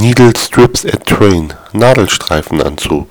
Needle Strips at Train. (Nadelstreifenanzug.